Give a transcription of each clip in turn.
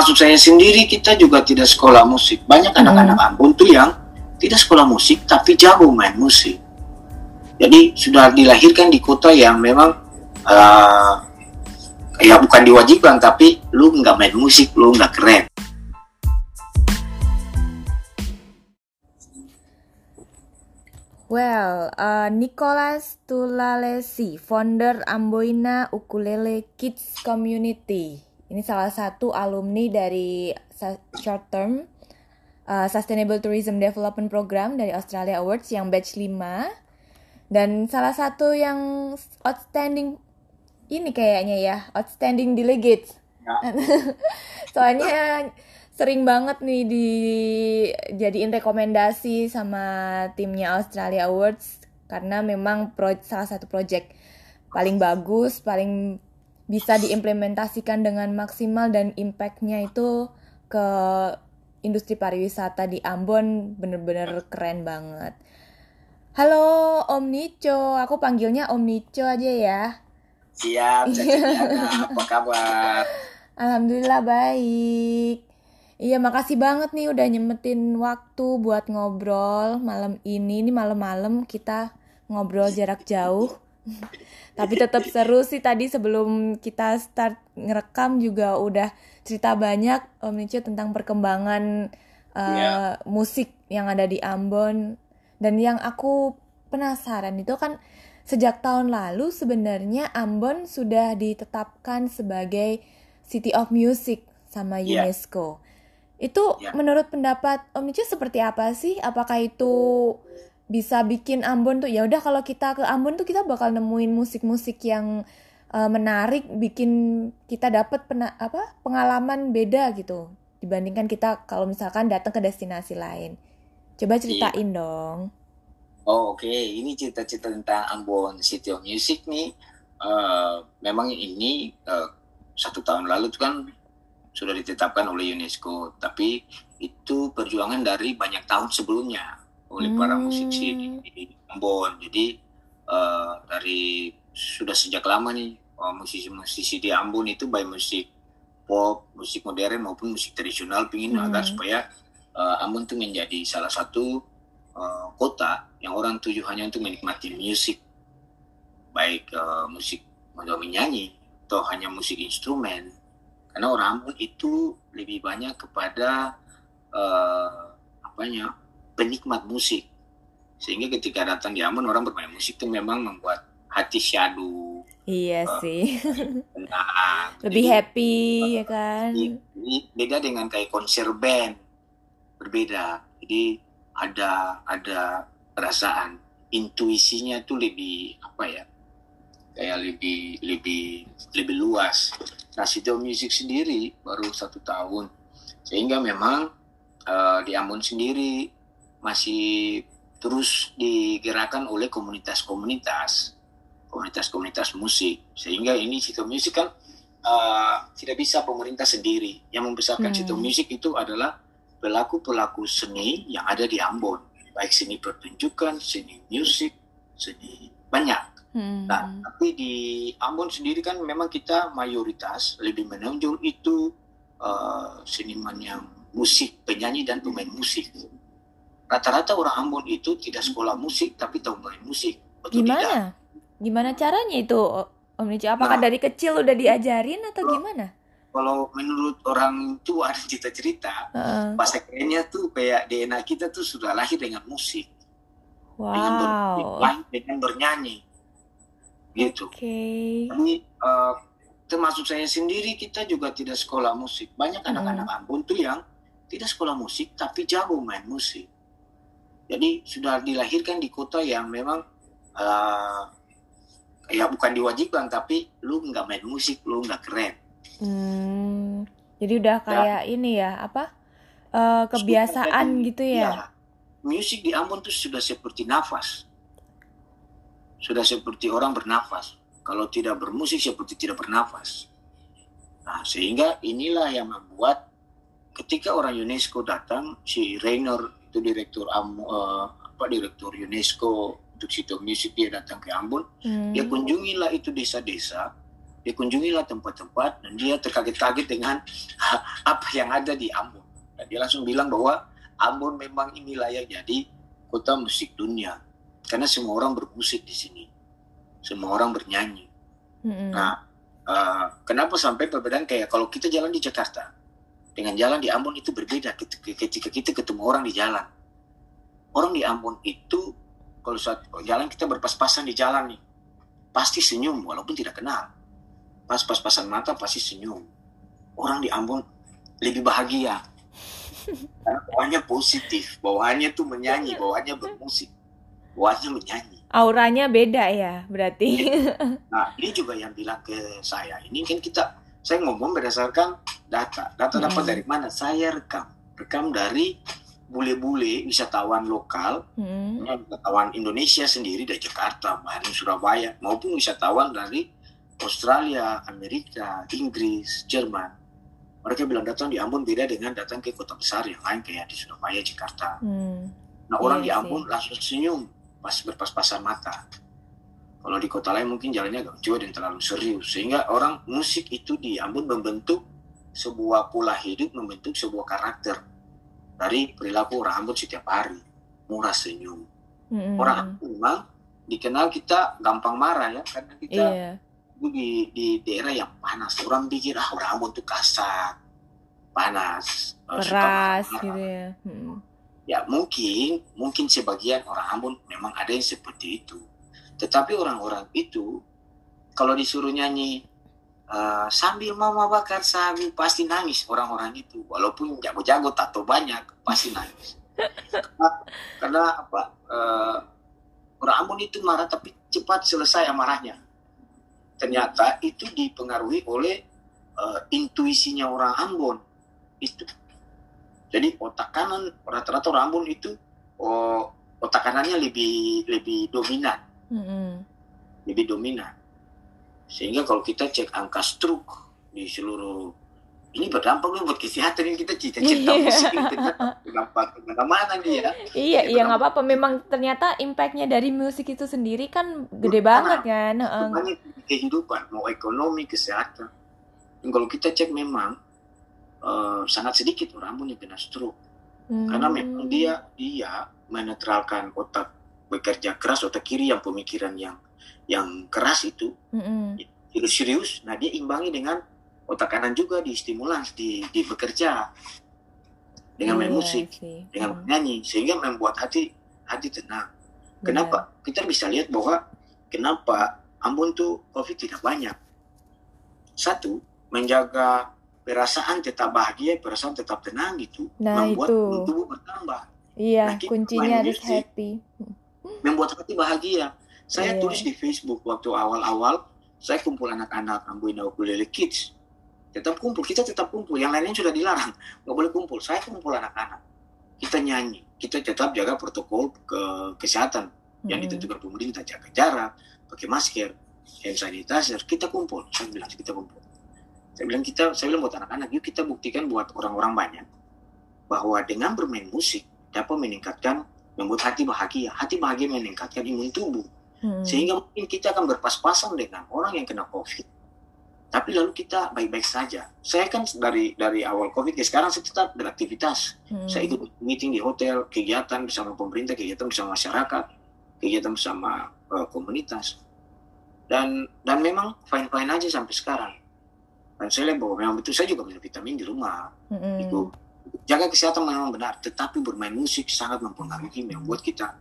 termasuk saya sendiri kita juga tidak sekolah musik. Banyak anak-anak Ambon tuh yang tidak sekolah musik tapi jago main musik. Jadi sudah dilahirkan di kota yang memang uh, ya bukan diwajibkan tapi lu nggak main musik lu nggak keren. Well, uh, Nicholas Tulalesi, founder Amboina Ukulele Kids Community. Ini salah satu alumni dari short term uh, Sustainable Tourism Development Program dari Australia Awards yang batch 5. Dan salah satu yang outstanding ini kayaknya ya, outstanding delegate. Ya. Soalnya sering banget nih dijadiin rekomendasi sama timnya Australia Awards karena memang pro, salah satu project paling bagus, paling bisa diimplementasikan dengan maksimal dan impactnya itu ke industri pariwisata di Ambon bener-bener keren banget. Halo Om Nico, aku panggilnya Om Nico aja ya. Siap, apa kabar? Alhamdulillah baik. Iya, makasih banget nih udah nyempetin waktu buat ngobrol malam ini. Ini malam-malam kita ngobrol jarak jauh. Tapi tetap seru sih tadi sebelum kita start ngerekam juga udah cerita banyak Om Nico tentang perkembangan uh, Iya. musik yang ada di Ambon. Dan yang aku penasaran itu kan sejak tahun lalu sebenarnya Ambon sudah ditetapkan sebagai City of Music sama Iya. UNESCO. Itu Ya. menurut pendapat Om Nico seperti apa sih? Apakah itu bisa bikin Ambon tuh ya udah kalau kita ke Ambon tuh kita bakal nemuin musik-musik yang uh, menarik, bikin kita dapat apa pengalaman beda gitu dibandingkan kita kalau misalkan datang ke destinasi lain. Coba ceritain dong. Oh oke, ini cerita-cerita tentang Ambon City of Music nih. Eh, memang ini eh, satu tahun lalu tuh kan sudah ditetapkan oleh UNESCO, tapi itu perjuangan dari banyak tahun sebelumnya oleh para Hmm. musisi di, di Ambon. Jadi eh, dari sudah sejak lama nih eh, musisi-musisi di Ambon itu baik musik pop, musik modern maupun musik tradisional pingin Hmm. agar supaya eh, Ambon tuh menjadi salah satu eh, kota yang orang tuju hanya untuk menikmati musik baik eh, musik menyanyi atau hanya musik instrumen karena orang Ambon itu lebih banyak kepada eh, apanya penikmat musik. Sehingga ketika datang di Ambon orang bermain musik itu memang membuat hati syadu. Iya Ah. sih. tenang. Lebih Jadi, happy ya kan? ini beda dengan kayak konser band. Berbeda. Jadi ada ada perasaan. Intuisinya tuh lebih apa ya kayak lebih lebih lebih luas. Nah of Music sendiri baru satu tahun. Sehingga memang eh, di Ambon sendiri masih terus digerakkan oleh komunitas-komunitas komunitas-komunitas musik sehingga ini City of Music kan eh, tidak bisa pemerintah sendiri yang membesarkan Hmm. Music itu adalah pelaku-pelaku seni yang ada di Ambon baik seni pertunjukan seni musik seni banyak Hmm. Nah, tapi di Ambon sendiri kan memang kita mayoritas lebih menonjol itu eh, seniman yang musik, penyanyi dan pemain musik. Rata-rata orang Ambon itu tidak sekolah musik tapi tahu main musik. Betul tidak? Gimana? Gimana caranya itu Om Nico? Apakah Nah. dari kecil udah diajarin atau gimana? Kalau menurut orang tua cerita-cerita, bahasa kerennya tuh kayak DNA kita tuh sudah lahir dengan musik, dengan, ber- Wow. lahir dengan bernyanyi, gitu. Oke. Tapi eh, termasuk saya sendiri kita juga tidak sekolah musik. Banyak anak-anak Ambon tuh yang tidak sekolah musik tapi jago main musik. Jadi sudah dilahirkan di kota yang memang eh, ya bukan diwajibkan tapi lu nggak main musik lu nggak keren. Hmm. Jadi udah kayak ini ya, apa? Eh, kebiasaan gitu ya. Ya, musik di Ambon tuh sudah seperti nafas. Sudah seperti orang bernafas. Kalau tidak bermusik seperti tidak bernafas. Nah, sehingga inilah yang membuat ketika orang UNESCO datang, si Rainer itu direktur Am, eh, apa direktur UNESCO untuk City of Music dia datang ke Ambon, Hmm. dia kunjungilah itu desa-desa dia kunjungilah tempat-tempat dan dia terkaget-kaget dengan apa yang ada di Ambon. Dan dia langsung bilang bahwa Ambon memang ini layak jadi kota musik dunia karena semua orang bermusik di sini, semua orang bernyanyi. Mm-mm. Nah, uh, kenapa sampai perbedaan kayak kalau kita jalan di Jakarta dengan jalan di Ambon itu berbeda ketika kita ketemu orang di jalan. Orang di Ambon itu kalau saat jalan kita berpas-pasan di jalan nih, pasti senyum walaupun tidak kenal. Pas pas-pasan mata pasti senyum. Orang di Ambon lebih bahagia. Karena bawaannya positif, bawaannya tuh menyanyi, bawaannya bermusik, bawaannya menyanyi. Auranya beda ya, berarti. Nah, ini juga yang bilang ke saya. Ini kan kita, saya ngomong berdasarkan data. Data Hmm. dapat dari mana? Saya rekam. Rekam dari bule-bule wisatawan lokal, Mm. wisatawan Indonesia sendiri dari Jakarta, Bandung, Surabaya, maupun wisatawan dari Australia, Amerika, Inggris, Jerman. Mereka bilang datang di Ambon beda dengan datang ke kota besar yang lain kayak di Surabaya, Jakarta. Mm. Nah orang Iya di. Ambon langsung senyum pas berpas-pasan mata. Kalau di kota lain mungkin jalannya agak lucu dan terlalu serius. Sehingga orang musik itu di Ambon membentuk sebuah pola hidup, membentuk sebuah karakter dari perilaku orang Ambon setiap hari. Murah senyum. Mm-mm. Orang Ambon memang dikenal kita gampang marah ya karena kita itu di, di daerah yang panas. Orang pikir ah orang Ambon tuh kasar, panas, eh, suka Keras gitu ya. Mm. Ya mungkin, mungkin sebagian orang Ambon memang ada yang seperti itu. Tetapi orang-orang itu kalau disuruh nyanyi eh, sambil mama bakar sagu pasti nangis orang-orang itu. Walaupun jago-jago tato banyak pasti nangis. karena, apa? eh, orang Ambon itu marah tapi cepat selesai amarahnya. Ternyata itu dipengaruhi oleh eh, intuisinya orang Ambon itu. Jadi otak kanan rata-rata orang Ambon itu oh, otak kanannya lebih lebih dominan, Mm-mm. lebih dominan. Sehingga kalau kita cek angka stroke di seluruh ini berdampak loh buat kesehatan ini kita cita-cita Iya. musik ini ternyata berdampak ke mana-mana dia. Iya, Jadi iya nggak apa-apa. Memang ternyata impactnya dari musik itu sendiri kan gede Nah, banget kan. Banyak kehidupan, mau ekonomi, kesehatan. Dan kalau kita cek memang eh, sangat sedikit orang yang kena stroke. karena Hmm. memang dia dia menetralkan otak bekerja keras otak kiri yang pemikiran yang yang keras itu Mm-mm. serius serius nah dia imbangi dengan otak kanan juga di stimulans di di bekerja dengan main Iya musik sih. dengan Mm. menyanyi sehingga membuat hati hati tenang kenapa kita bisa lihat bahwa kenapa Ambon tuh covid tidak banyak satu menjaga perasaan tetap bahagia perasaan tetap tenang gitu Nah, membuat itu. tubuh bertambah Iya, Nah, kuncinya harus happy. Membuat hati bahagia. Saya Iya. tulis di Facebook waktu awal-awal, saya kumpul anak-anak Ambuina Ukulele Kids. Tetap kumpul, kita tetap kumpul. Yang lainnya sudah dilarang, nggak boleh kumpul. Saya kumpul anak-anak. Kita nyanyi, kita tetap jaga protokol ke kesehatan yang Mm-mm. ditentukan pemerintah, jaga jarak, pakai masker, hand sanitizer. Kita kumpul, saya bilang kita kumpul. Saya bilang kita, saya bilang buat anak-anak, yuk kita buktikan buat orang-orang banyak bahwa dengan bermain musik dapat meningkatkan membuat hati bahagia. Hati bahagia meningkatkan imun tubuh. Mm. Sehingga mungkin kita akan berpas-pasan dengan orang yang kena COVID. Tapi lalu kita baik-baik saja. Saya kan dari dari awal COVID ke sekarang saya tetap beraktivitas. Mm. Saya ikut meeting di hotel, kegiatan bersama pemerintah, kegiatan bersama masyarakat, kegiatan bersama eh, komunitas. Dan dan memang fine-fine aja sampai sekarang. Dan saya lihat bahwa memang betul saya juga minum vitamin di rumah Mm-mm. itu jaga kesehatan memang benar tetapi bermain musik sangat mempengaruhi membuat kita.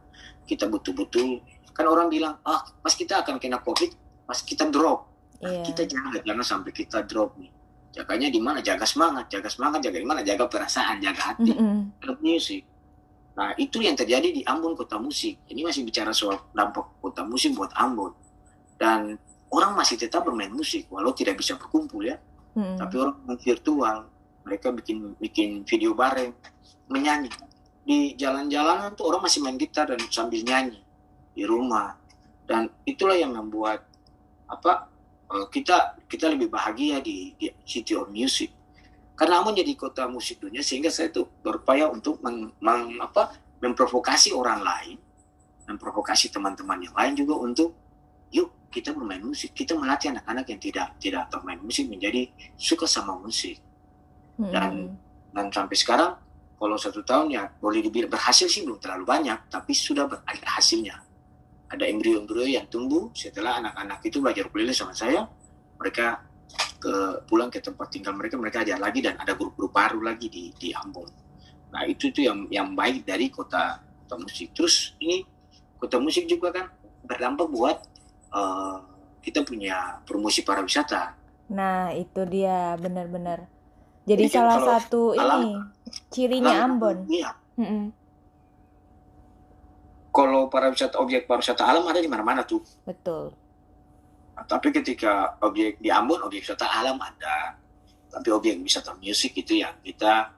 Kita betul-betul kan orang bilang ah pas kita akan kena covid pas kita drop. Nah, Iya. kita jangan jangan sampai kita drop nih. Jaganya di mana? Jaga semangat jaga semangat jaga di mana? Jaga perasaan jaga hati. Mm-mm. dalam musik nah itu yang terjadi di Ambon kota musik. Ini masih bicara soal dampak kota musik buat Ambon. Dan orang masih tetap bermain musik walau tidak bisa berkumpul ya. Mm-mm. tapi orang virtual mereka bikin bikin video bareng menyanyi. Di jalan-jalanan tuh orang masih main gitar dan sambil nyanyi di rumah. Dan itulah yang membuat apa eh, kita kita lebih bahagia di, di city of music. Karena Ambon jadi kota musik dunia sehingga saya tuh berupaya untuk meng, meng- apa memprovokasi orang lain memprovokasi teman-teman yang lain juga untuk yuk kita bermain musik. Kita melatih anak-anak yang tidak tidak tahu main musik menjadi suka sama musik dan dan sampai sekarang kalau satu tahun ya boleh dibilang berhasil sih belum terlalu banyak tapi sudah ada hasilnya ada embrio-embrio yang tumbuh setelah anak-anak itu belajar ukulele sama saya mereka ke pulang ke tempat tinggal mereka mereka ajar lagi dan ada grup-grup baru lagi di di Ambon nah itu itu yang yang baik dari kota kota musik terus ini kota musik juga kan berdampak buat uh, kita punya promosi pariwisata. Nah itu dia benar-benar. Jadi, Jadi salah satu alam, ini cirinya alam, Ambon. Iya. Mm -mm. Kalau pariwisata objek pariwisata alam ada di mana-mana tuh. Betul. Nah, tapi ketika objek di Ambon objek wisata alam ada, tapi objek wisata musik itu yang kita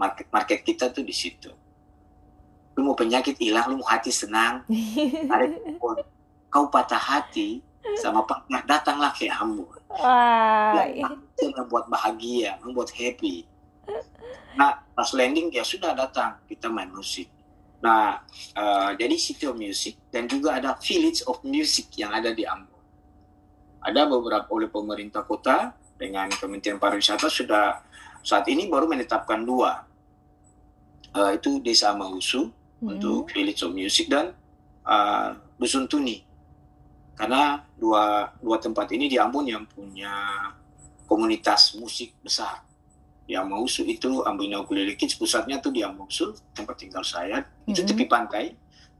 market market kita tuh di situ lu mau penyakit hilang lu mau hati senang ada kau patah hati sama partner datanglah ke Ambon Wah, itu membuat bahagia membuat happy. Nah pas landing ya sudah datang kita main musik. Nah uh, jadi City of Music dan juga ada Village of Music yang ada di Ambon. Ada beberapa oleh pemerintah kota dengan Kementerian Pariwisata sudah saat ini baru menetapkan dua. Uh, itu Desa Mausu hmm. untuk Village of Music dan uh, Dusun Tuni. Karena dua dua tempat ini di Ambon yang punya komunitas musik besar. Di Amausu itu Ambon Ukulele Kids pusatnya tuh di Amausu tempat tinggal saya hmm. itu tepi pantai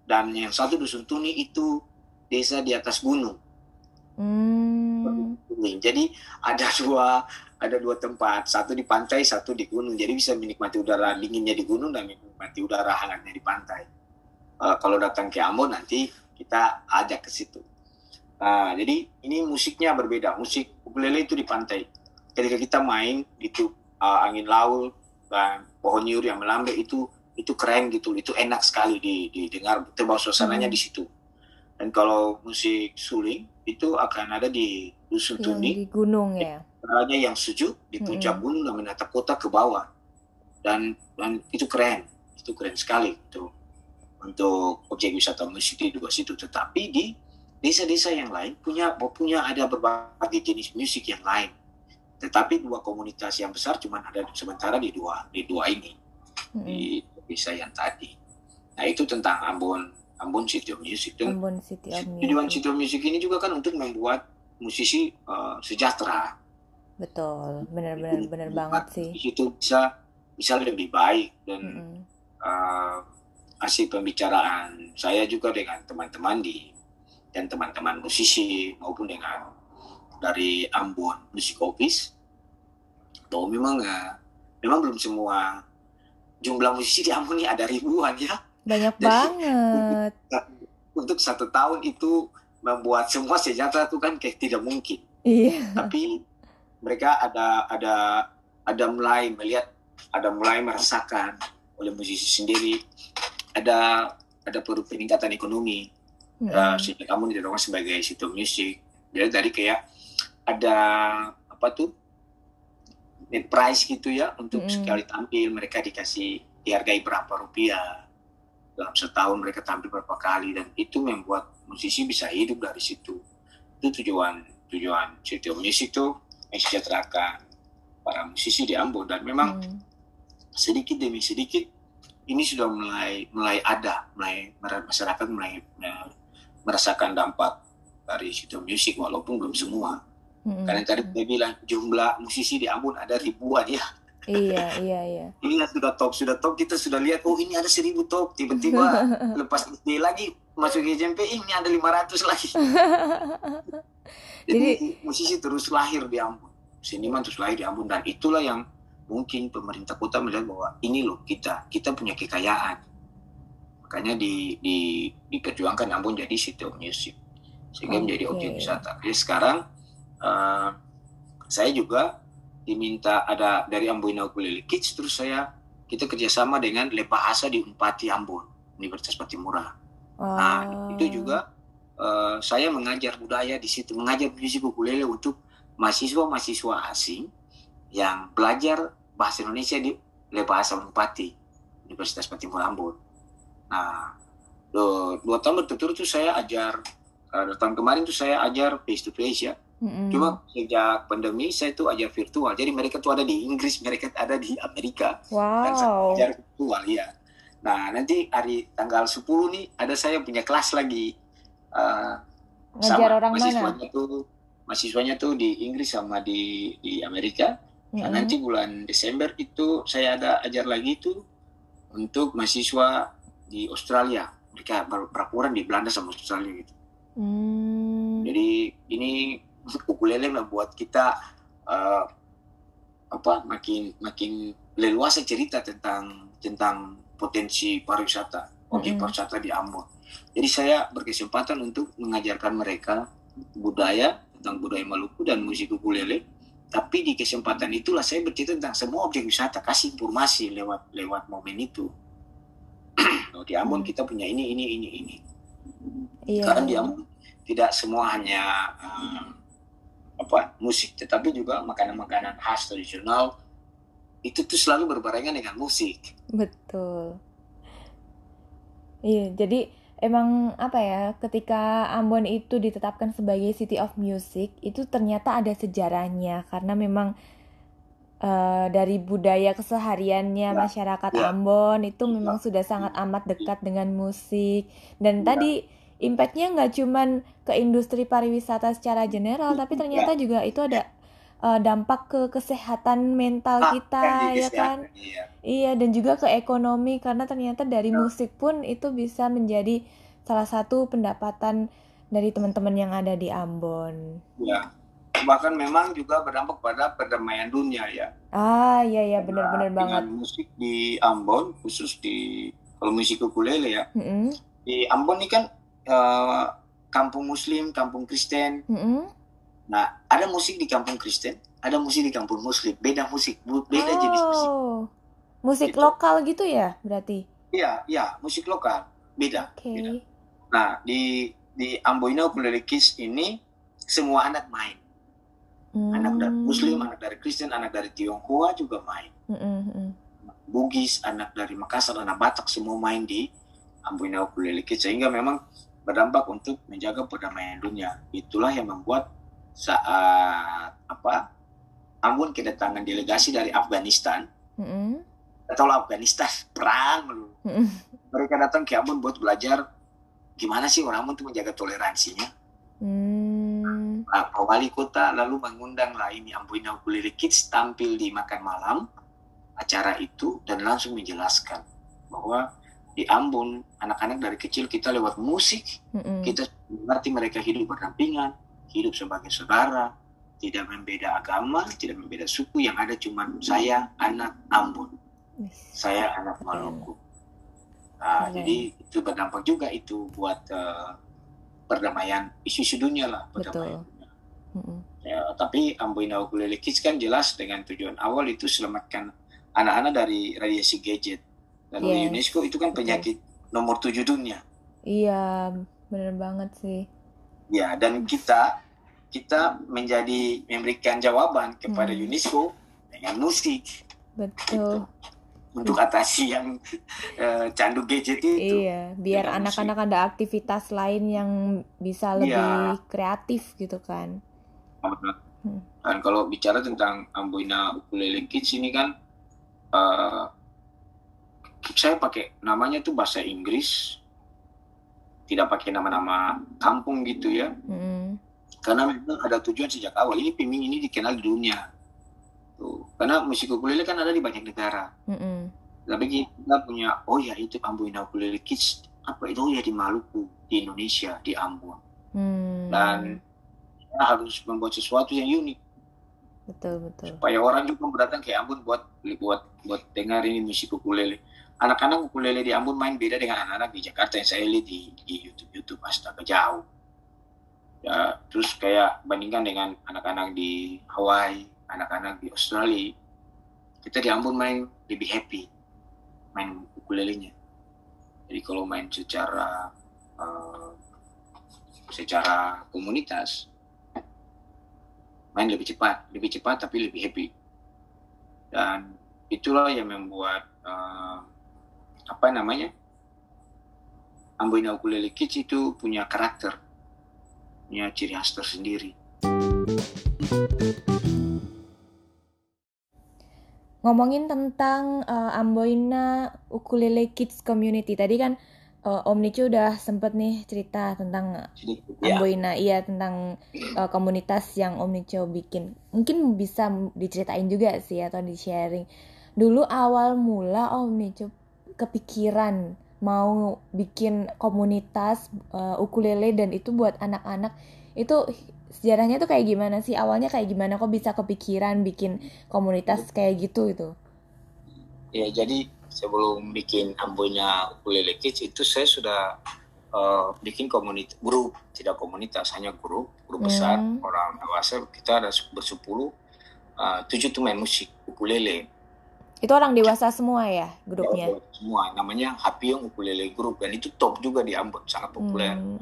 dan yang satu Dusun Tuni itu desa di atas gunung. Hmm. Jadi ada dua ada dua tempat, satu di pantai, satu di gunung. Jadi bisa menikmati udara dinginnya di gunung dan menikmati udara hangatnya di pantai. Uh, kalau datang ke Ambon nanti kita ajak ke situ. Nah, jadi ini musiknya berbeda. Musik ukulele itu di pantai. Ketika kita main itu uh, angin laut dan pohon nyur yang melambai itu itu keren gitu. Itu enak sekali didengar. Terbawa suasananya hmm. di situ. Dan kalau musik suling itu akan ada di dusun Tuni. Di gunung ya udaranya yang sejuk di puncak hmm. gunung dan menatap kota ke bawah dan dan itu keren itu keren sekali itu untuk objek wisata musik di dua situ tetapi di desa-desa yang lain punya punya ada berbagai jenis musik yang lain tetapi dua komunitas yang besar cuma ada sementara di dua di dua ini hmm. di desa yang tadi nah itu tentang Ambon Ambon City of Music dan Ambon City of Music. tujuan City of Music ini juga kan untuk membuat musisi uh, sejahtera betul benar-benar benar banget sih itu bisa bisa lebih baik dan mm -hmm. uh, hasil pembicaraan saya juga dengan teman-teman di dan teman-teman musisi maupun dengan dari Ambon Music Office bahwa memang uh, memang belum semua jumlah musisi di Ambon ini ada ribuan ya. Banyak Jadi, banget. untuk satu tahun itu membuat semua sejahtera itu kan kayak tidak mungkin. Iya. tapi mereka ada ada ada mulai melihat ada mulai merasakan oleh musisi sendiri. Ada ada perlu peningkatan ekonomi -hmm. uh, sehingga kamu didorong sebagai situ musik jadi tadi kayak ada apa tuh net price gitu ya untuk mm -hmm. sekali tampil mereka dikasih dihargai berapa rupiah dalam setahun mereka tampil berapa kali dan itu membuat musisi bisa hidup dari situ itu tujuan tujuan situ musik tuh mensejahterakan para musisi di Ambon dan memang hmm. sedikit demi sedikit ini sudah mulai mulai ada mulai masyarakat mulai merasakan dampak dari situ musik walaupun belum semua. Hmm. karena tadi saya bilang jumlah musisi di Ambon ada ribuan ya. Iya iya iya. Ini sudah top sudah top. Kita sudah lihat oh ini ada seribu top. Tiba-tiba lepas SD lagi masuk ke SMP ini ada 500 lagi. Jadi, Jadi musisi terus lahir di Ambon, seniman terus lahir di Ambon. Dan itulah yang mungkin pemerintah kota melihat bahwa ini loh kita, kita punya kekayaan. Makanya di, di, diperjuangkan Ambon jadi city of music sehingga okay. menjadi objek wisata. Jadi sekarang uh, saya juga diminta ada dari Ambon Ukulele Kids terus saya kita kerjasama dengan Lepahasa di Unpati Ambon Universitas Patimura. Oh. Nah itu juga uh, saya mengajar budaya di situ, mengajar musik ukulele untuk mahasiswa-mahasiswa asing yang belajar bahasa Indonesia di Bahasa Bupati Universitas Patimura Ambon. Nah, dua, dua tahun berturut-turut itu saya ajar uh, tahun kemarin tuh saya ajar face to face ya. Mm-mm. Cuma sejak pandemi saya tuh ajar virtual. Jadi mereka tuh ada di Inggris, mereka ada di Amerika. Dan saya wow. ajar virtual ya. Nah nanti hari tanggal 10 nih ada saya punya kelas lagi. Uh, Ngajar orang mana? mahasiswanya tuh mahasiswanya tuh di Inggris sama di di Amerika. Nah, Mm-mm. nanti bulan Desember itu saya ada ajar lagi tuh untuk mahasiswa di Australia. Mereka ber- berlaporan di Belanda sama Australia gitu. Hmm. Jadi ini ukulele membuat kita eh, apa makin makin leluasa cerita tentang tentang potensi pariwisata, objek Mm-mm. pariwisata di Ambon. Jadi saya berkesempatan untuk mengajarkan mereka budaya tentang budaya Maluku dan musik ukulele. Tapi di kesempatan itulah saya bercerita tentang semua objek wisata, kasih informasi lewat lewat momen itu. Oh, di Ambon kita punya ini ini ini ini. Iya. Karena di Ambon tidak semua hanya eh, apa musik, tetapi juga makanan-makanan khas tradisional itu tuh selalu berbarengan dengan musik. Betul. Iya, jadi emang apa ya, ketika Ambon itu ditetapkan sebagai City of Music, itu ternyata ada sejarahnya karena memang eh, dari budaya kesehariannya Ya, masyarakat ya. Ambon itu Ya. memang sudah sangat amat dekat dengan musik. Dan Ya. tadi impactnya nggak cuman ke industri pariwisata secara general, tapi ternyata juga itu ada eh, dampak ke kesehatan mental Ah, kita, ya kan? iya. Iya, dan juga ke ekonomi karena ternyata dari Ya. musik pun itu bisa menjadi salah satu pendapatan dari teman-teman yang ada di Ambon. Ya. Bahkan memang juga berdampak pada perdamaian dunia ya. Ah, iya ya, benar-benar Nah, banget. Dengan musik di Ambon, khusus di kalau musik ukulele ya. Mm-mm, Di Ambon ini kan eh, kampung Muslim, kampung Kristen. mm-mm. Nah, ada musik di kampung Kristen, ada musik di kampung Muslim. Beda musik, beda jenis musik. Oh, musik Gitu. lokal gitu ya, berarti. Iya, iya, musik lokal. Beda. Oke. beda. Nah, di di Amboina Ukulele Kids ini semua anak main. Anak dari Hmm. Muslim, anak dari Kristen, anak dari Tionghoa juga main. Mm-mm. Bugis, anak dari Makassar, anak Batak semua main di Amboina Ukulele sehingga memang berdampak untuk menjaga perdamaian dunia. Itulah yang membuat saat apa Ambon kedatangan delegasi dari Afghanistan Mm-mm, atau Afghanistan perang mm-mm. Mereka datang ke Ambon buat belajar gimana sih orang Ambon itu menjaga toleransinya. Pak Wali Kota lalu mengundang lah ini Amboina Ukulele Kids tampil di makan malam acara itu dan langsung menjelaskan bahwa di Ambon anak-anak dari kecil kita lewat musik mm-mm. kita mengerti mereka hidup berdampingan, hidup sebagai saudara, tidak membeda agama, tidak membeda suku, yang ada cuma saya anak Ambon, saya anak Maluku. Nah, Keren. jadi itu berdampak juga itu buat eh, perdamaian isu-isu dunia lah, perdamaian. dunia. Mm-mm. Ya, tapi Amboina Ukulele Kids kan jelas dengan tujuan awal itu selamatkan anak-anak dari radiasi gadget. Dan Yes, UNESCO itu kan penyakit nomor tujuh dunia. Iya, bener banget sih. Ya, dan kita kita menjadi memberikan jawaban kepada Hmm. UNESCO dengan musik Betul. untuk atasi yang eh, candu gadget itu. Iya, biar anak-anak ada aktivitas lain yang bisa Iya. lebih kreatif gitu kan. Hmm. Dan kalau bicara tentang Amboina Ukulele Kids ini kan eh, saya pakai namanya tuh bahasa Inggris, tidak pakai nama-nama kampung gitu ya. Mm-mm. karena memang ada tujuan sejak awal ini piming ini dikenal di dunia tuh karena musik ukulele kan ada di banyak negara Mm-mm. tapi kita punya oh ya itu Amboina Ukulele Kids apa itu oh ya di Maluku di Indonesia di Ambon Hmm. dan kita harus membuat sesuatu yang unik. Betul betul. supaya orang juga mau datang ke Ambon buat buat buat dengar ini musik ukulele. Anak-anak ukulele di Ambon main beda dengan anak-anak di Jakarta yang saya lihat di, di YouTube YouTube astaga jauh. Ya terus kayak bandingkan dengan anak-anak di Hawaii anak-anak di Australia kita di Ambon main lebih happy main ukulelenya. Jadi kalau main secara eh, secara komunitas main lebih cepat lebih cepat tapi lebih happy dan itulah yang membuat eh, apa namanya Amboina Ukulele Kids itu punya karakter punya ciri khas tersendiri. Ngomongin tentang uh, Amboina Ukulele Kids Community tadi kan uh, Om Nico udah sempet nih cerita tentang ya. Amboina, iya tentang uh, komunitas yang Om Nico bikin. Mungkin bisa diceritain juga sih atau di sharing. Dulu awal mula Om Nico kepikiran mau bikin komunitas uh, ukulele dan itu buat anak-anak itu sejarahnya tuh kayak gimana sih awalnya kayak gimana kok bisa kepikiran bikin komunitas kayak gitu itu Ya, jadi sebelum bikin Ambonya Ukulele Kids itu saya sudah uh, bikin komunitas grup, tidak komunitas, hanya grup, grup besar Hmm. orang dewasa. Kita ada bersepuluh, uh, tujuh tuh main musik ukulele. itu orang dewasa semua ya grupnya Ya, semua namanya Hapiong Ukulele Group dan itu top juga di Ambon, sangat populer. Hmm.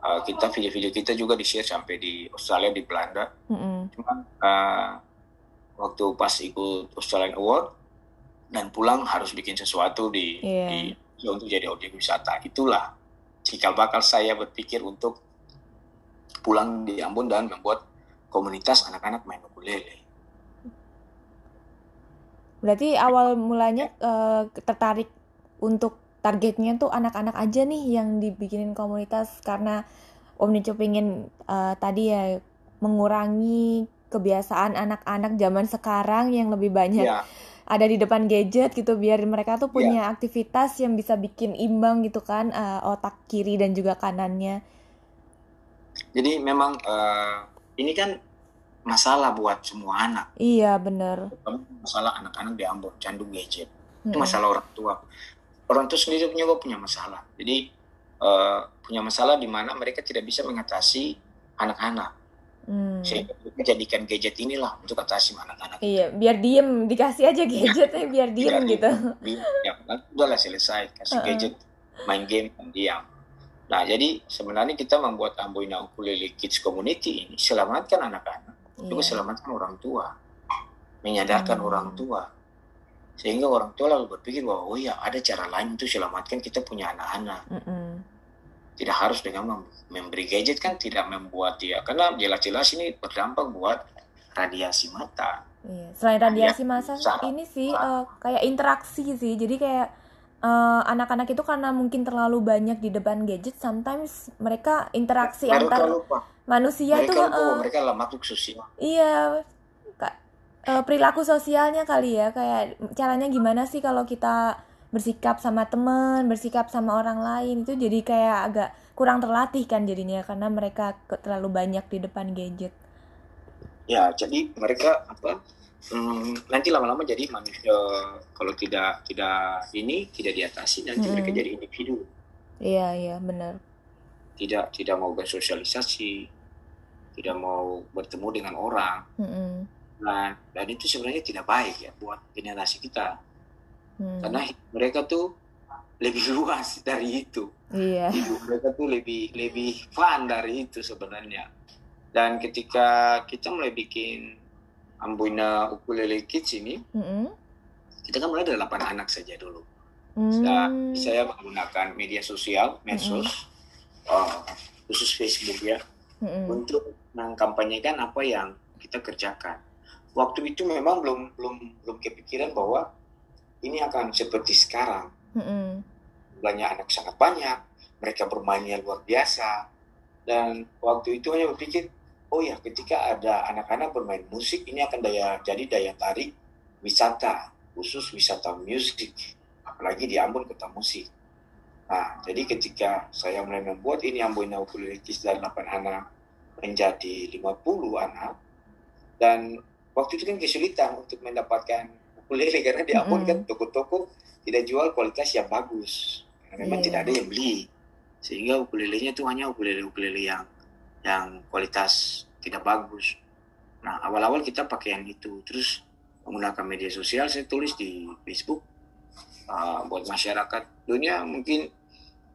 Uh, kita video-video kita juga di share sampai di Australia, di Belanda. Mm-mm. Cuman uh, waktu pas ikut Australian Award dan pulang harus bikin sesuatu di, Iya. di ya, untuk jadi objek wisata. Itulah cikal bakal saya berpikir untuk pulang di Ambon dan membuat komunitas anak-anak main ukulele. berarti awal mulanya eh, tertarik untuk targetnya tuh anak-anak aja nih yang dibikinin komunitas karena Om Nico pengen eh, tadi ya mengurangi kebiasaan anak-anak zaman sekarang yang lebih banyak Ya, ada di depan gadget gitu biar mereka tuh Iya. punya aktivitas yang bisa bikin imbang gitu kan eh, otak kiri dan juga kanannya. jadi memang uh, ini kan masalah buat semua anak. Iya bener. Terutama Masalah anak-anak di Ambon candu gadget. Itu Mm-mm. masalah orang tua. Orang tua sendiri punya punya masalah. Jadi eh, punya masalah di mana mereka tidak bisa mengatasi anak-anak. Hmm. Mereka jadikan gadget inilah untuk atasi anak-anak. Iya biar diem dikasih aja gadgetnya biar diem Biar gitu. diem. Ya, udahlah selesai kasih Uh-uh. gadget, main game dan diam. Nah, jadi sebenarnya kita membuat Amboina Ukulele Kids Community ini selamatkan anak-anak, juga Iya. selamatkan orang tua, menyadarkan Hmm. orang tua, sehingga orang tua lalu berpikir bahwa oh ya ada cara lain untuk selamatkan kita punya anak-anak. Mm-mm. Tidak harus dengan mem- memberi gadget kan tidak membuat dia karena jelas-jelas ini berdampak buat radiasi mata. Iya, selain radiasi massa Sangat. ini sih eh, kayak interaksi sih. Jadi kayak eh, anak-anak itu karena mungkin terlalu banyak di depan gadget, sometimes mereka interaksi mereka antar lupa, manusia mereka itu lupa bahwa mereka adalah makhluk sosial. iya eh, perilaku sosialnya kali ya kayak caranya gimana sih kalau kita bersikap sama teman, bersikap sama orang lain itu jadi kayak agak kurang terlatih kan jadinya karena mereka terlalu banyak di depan gadget. Ya, jadi mereka apa? hmm, nanti lama-lama jadi manusia kalau tidak tidak ini tidak diatasi nanti Mm-mm. mereka jadi individu Iya, iya, benar. tidak tidak mau bersosialisasi tidak mau bertemu dengan orang Mm-mm. nah dan itu sebenarnya tidak baik ya buat generasi kita Hmm. karena mereka tuh lebih luas dari itu Iya. hidup mereka tuh lebih lebih fun dari itu sebenarnya dan ketika kita mulai bikin Ambuina Ukulele Kids ini Mm-mm. kita kan mulai dari 8 anak saja dulu Hmm. Nah, saya menggunakan media sosial medsos uh, khusus Facebook ya Mm-mm. untuk mengkampanyekan apa yang kita kerjakan waktu itu memang belum belum belum kepikiran bahwa ini akan seperti sekarang Mm-mm. jumlahnya anak sangat banyak, mereka bermainnya luar biasa. Dan waktu itu hanya berpikir, oh ya ketika ada anak-anak bermain musik, ini akan daya jadi daya tarik wisata, khusus wisata musik, apalagi di Ambon kota musik. Nah, jadi ketika saya mulai membuat ini Ambon Kids dari 8 anak menjadi 50 anak, dan waktu itu kan kesulitan untuk mendapatkan ukulele karena di Ambon Mm-mm. kan toko-toko tidak jual kualitas yang bagus. Karena memang Iya. tidak ada yang beli. Sehingga ukulelenya itu hanya ukulele-ukulele yang yang kualitas tidak bagus. Nah awal-awal kita pakai yang itu. Terus menggunakan media sosial saya tulis di Facebook uh, buat masyarakat dunia mungkin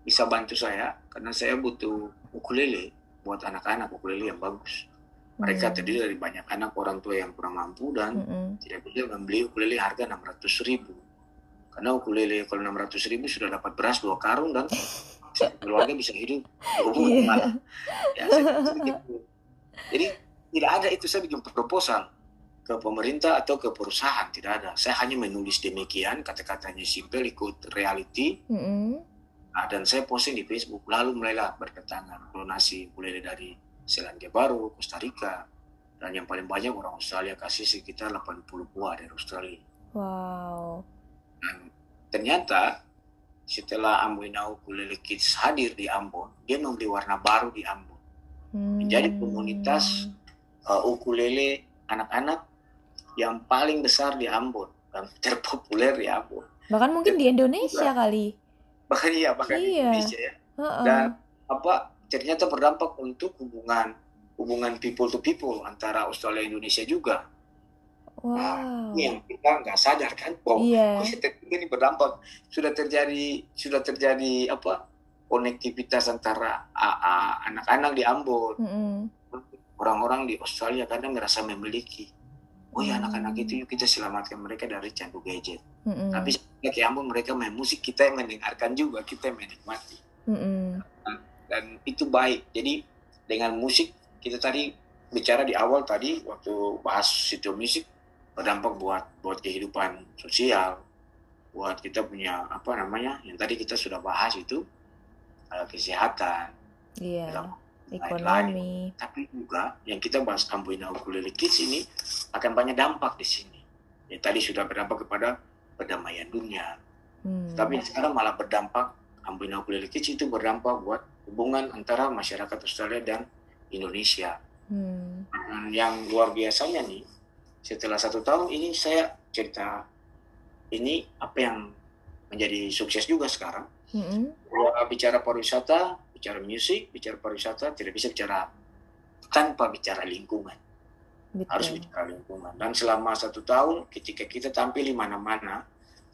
bisa bantu saya karena saya butuh ukulele buat anak-anak ukulele yang bagus mereka Hmm. terdiri dari banyak anak orang tua yang kurang mampu dan Mm-mm. tidak bisa membeli ukulele harga 600 ribu karena ukulele kalau 600 ribu sudah dapat beras dua karung dan keluarga bisa hidup Iya. yeah. ya, gitu. jadi tidak ada itu saya bikin proposal ke pemerintah atau ke perusahaan tidak ada saya hanya menulis demikian kata-katanya simpel ikut reality Mm-mm. Nah, dan saya posting di Facebook lalu mulailah berdatangan donasi mulai dari Selandia Baru Costa Rica dan yang paling banyak orang Australia kasih sekitar 80 buah dari Australia Wow. dan ternyata setelah Amboinau Ukulele Kids hadir di Ambon dia memberi warna baru di Ambon Hmm. Menjadi komunitas uh, ukulele anak-anak yang paling besar di Ambon dan terpopuler di Ambon. Bahkan mungkin di Indonesia kali. Bahkan iya bahkan di Iya. Indonesia ya. Heeh. Dan apa ternyata berdampak untuk hubungan hubungan people to people antara Australia dan Indonesia juga. Wow. Ini yang kita nggak sadar kan, bahwa Iya. setelah ini berdampak sudah terjadi sudah terjadi apa konektivitas antara anak-anak di Ambon Mm-mm. orang-orang di Australia kadang merasa memiliki oh ya Hmm. anak-anak itu yuk kita selamatkan mereka dari candu gadget Mm-mm. tapi ke Ambon mereka main musik kita yang mendengarkan juga kita yang menikmati Mm-mm. Dan itu baik jadi dengan musik kita tadi bicara di awal tadi waktu bahas situ musik berdampak buat buat kehidupan sosial buat kita punya apa namanya yang tadi kita sudah bahas itu eh, kesehatan Iya. dalam Ekonomi. tapi juga yang kita bahas Amboina Ukulele Kids ini akan banyak dampak di sini. Ya, tadi sudah berdampak kepada perdamaian dunia, Hmm. tapi sekarang malah berdampak Amboina Ukulele Kids itu berdampak buat hubungan antara masyarakat Australia dan Indonesia. Hmm. Dan yang luar biasanya nih, setelah satu tahun ini saya cerita ini apa yang menjadi sukses juga sekarang. Bahwa bicara pariwisata, bicara musik, bicara pariwisata tidak bisa bicara tanpa bicara lingkungan. Harus Betul. bicara lingkungan. Dan selama satu tahun, ketika kita tampil di mana-mana,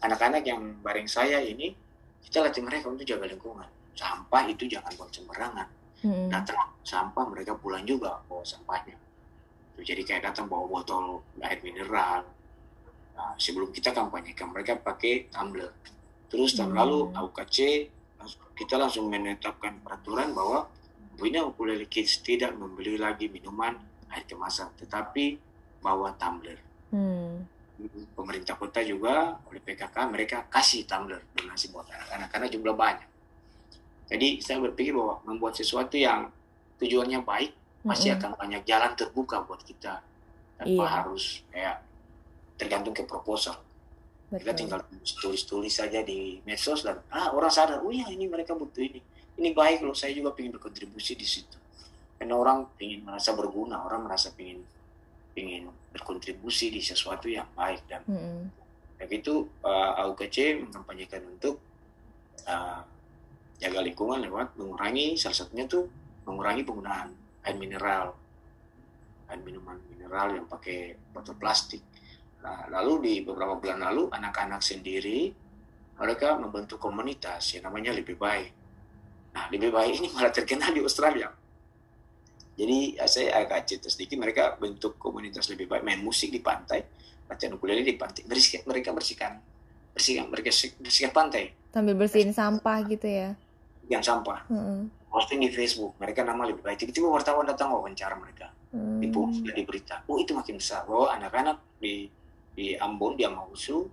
anak-anak yang bareng saya ini, kita latih mereka untuk jaga lingkungan. Sampah itu jangan buang sembarangan. Mm-mm. Datang sampah, mereka pulang juga bawa sampahnya. Jadi kayak datang bawa botol air mineral. Nah, sebelum kita kampanyekan, mereka pakai tumbler. Terus tahun Hmm. lalu AUKC kita langsung menetapkan peraturan bahwa Buina Ukulele Kids tidak membeli lagi minuman air kemasan, tetapi bawa tumbler. Hmm. Pemerintah kota juga oleh PKK mereka kasih tumbler donasi buat anak-anak karena jumlah banyak. Jadi saya berpikir bahwa membuat sesuatu yang tujuannya baik Mm-mm. akan banyak jalan terbuka buat kita tanpa Iya. harus kayak tergantung ke proposal. Kita Betul. tinggal tulis-tulis saja di medsos dan ah orang sadar, oh ya ini mereka butuh ini, ini baik loh, saya juga ingin berkontribusi di situ. Karena orang ingin merasa berguna, orang merasa ingin ingin berkontribusi di sesuatu yang baik dan Mm-mm. begitu uh, AUKC mengampanyekan untuk uh, jaga lingkungan lewat mengurangi salah satunya tuh mengurangi penggunaan air mineral, air minuman mineral yang pakai botol plastik. Nah, lalu di beberapa bulan lalu anak-anak sendiri mereka membentuk komunitas yang namanya lebih baik. Nah, lebih baik ini malah terkenal di Australia. Jadi ya, saya agak cerita sedikit mereka bentuk komunitas lebih baik main musik di pantai, latihan ukulele di pantai, bersihkan mereka bersihkan bersihkan mereka bersihkan pantai Sambil bersihin sampah gitu ya. Yang sampah. Mm-mm. posting di Facebook mereka nama lebih baik. Tiba-tiba wartawan datang wawancara mereka. Hmm. di di berita. Oh itu makin besar. Bahwa anak-anak di di Ambon di Amausu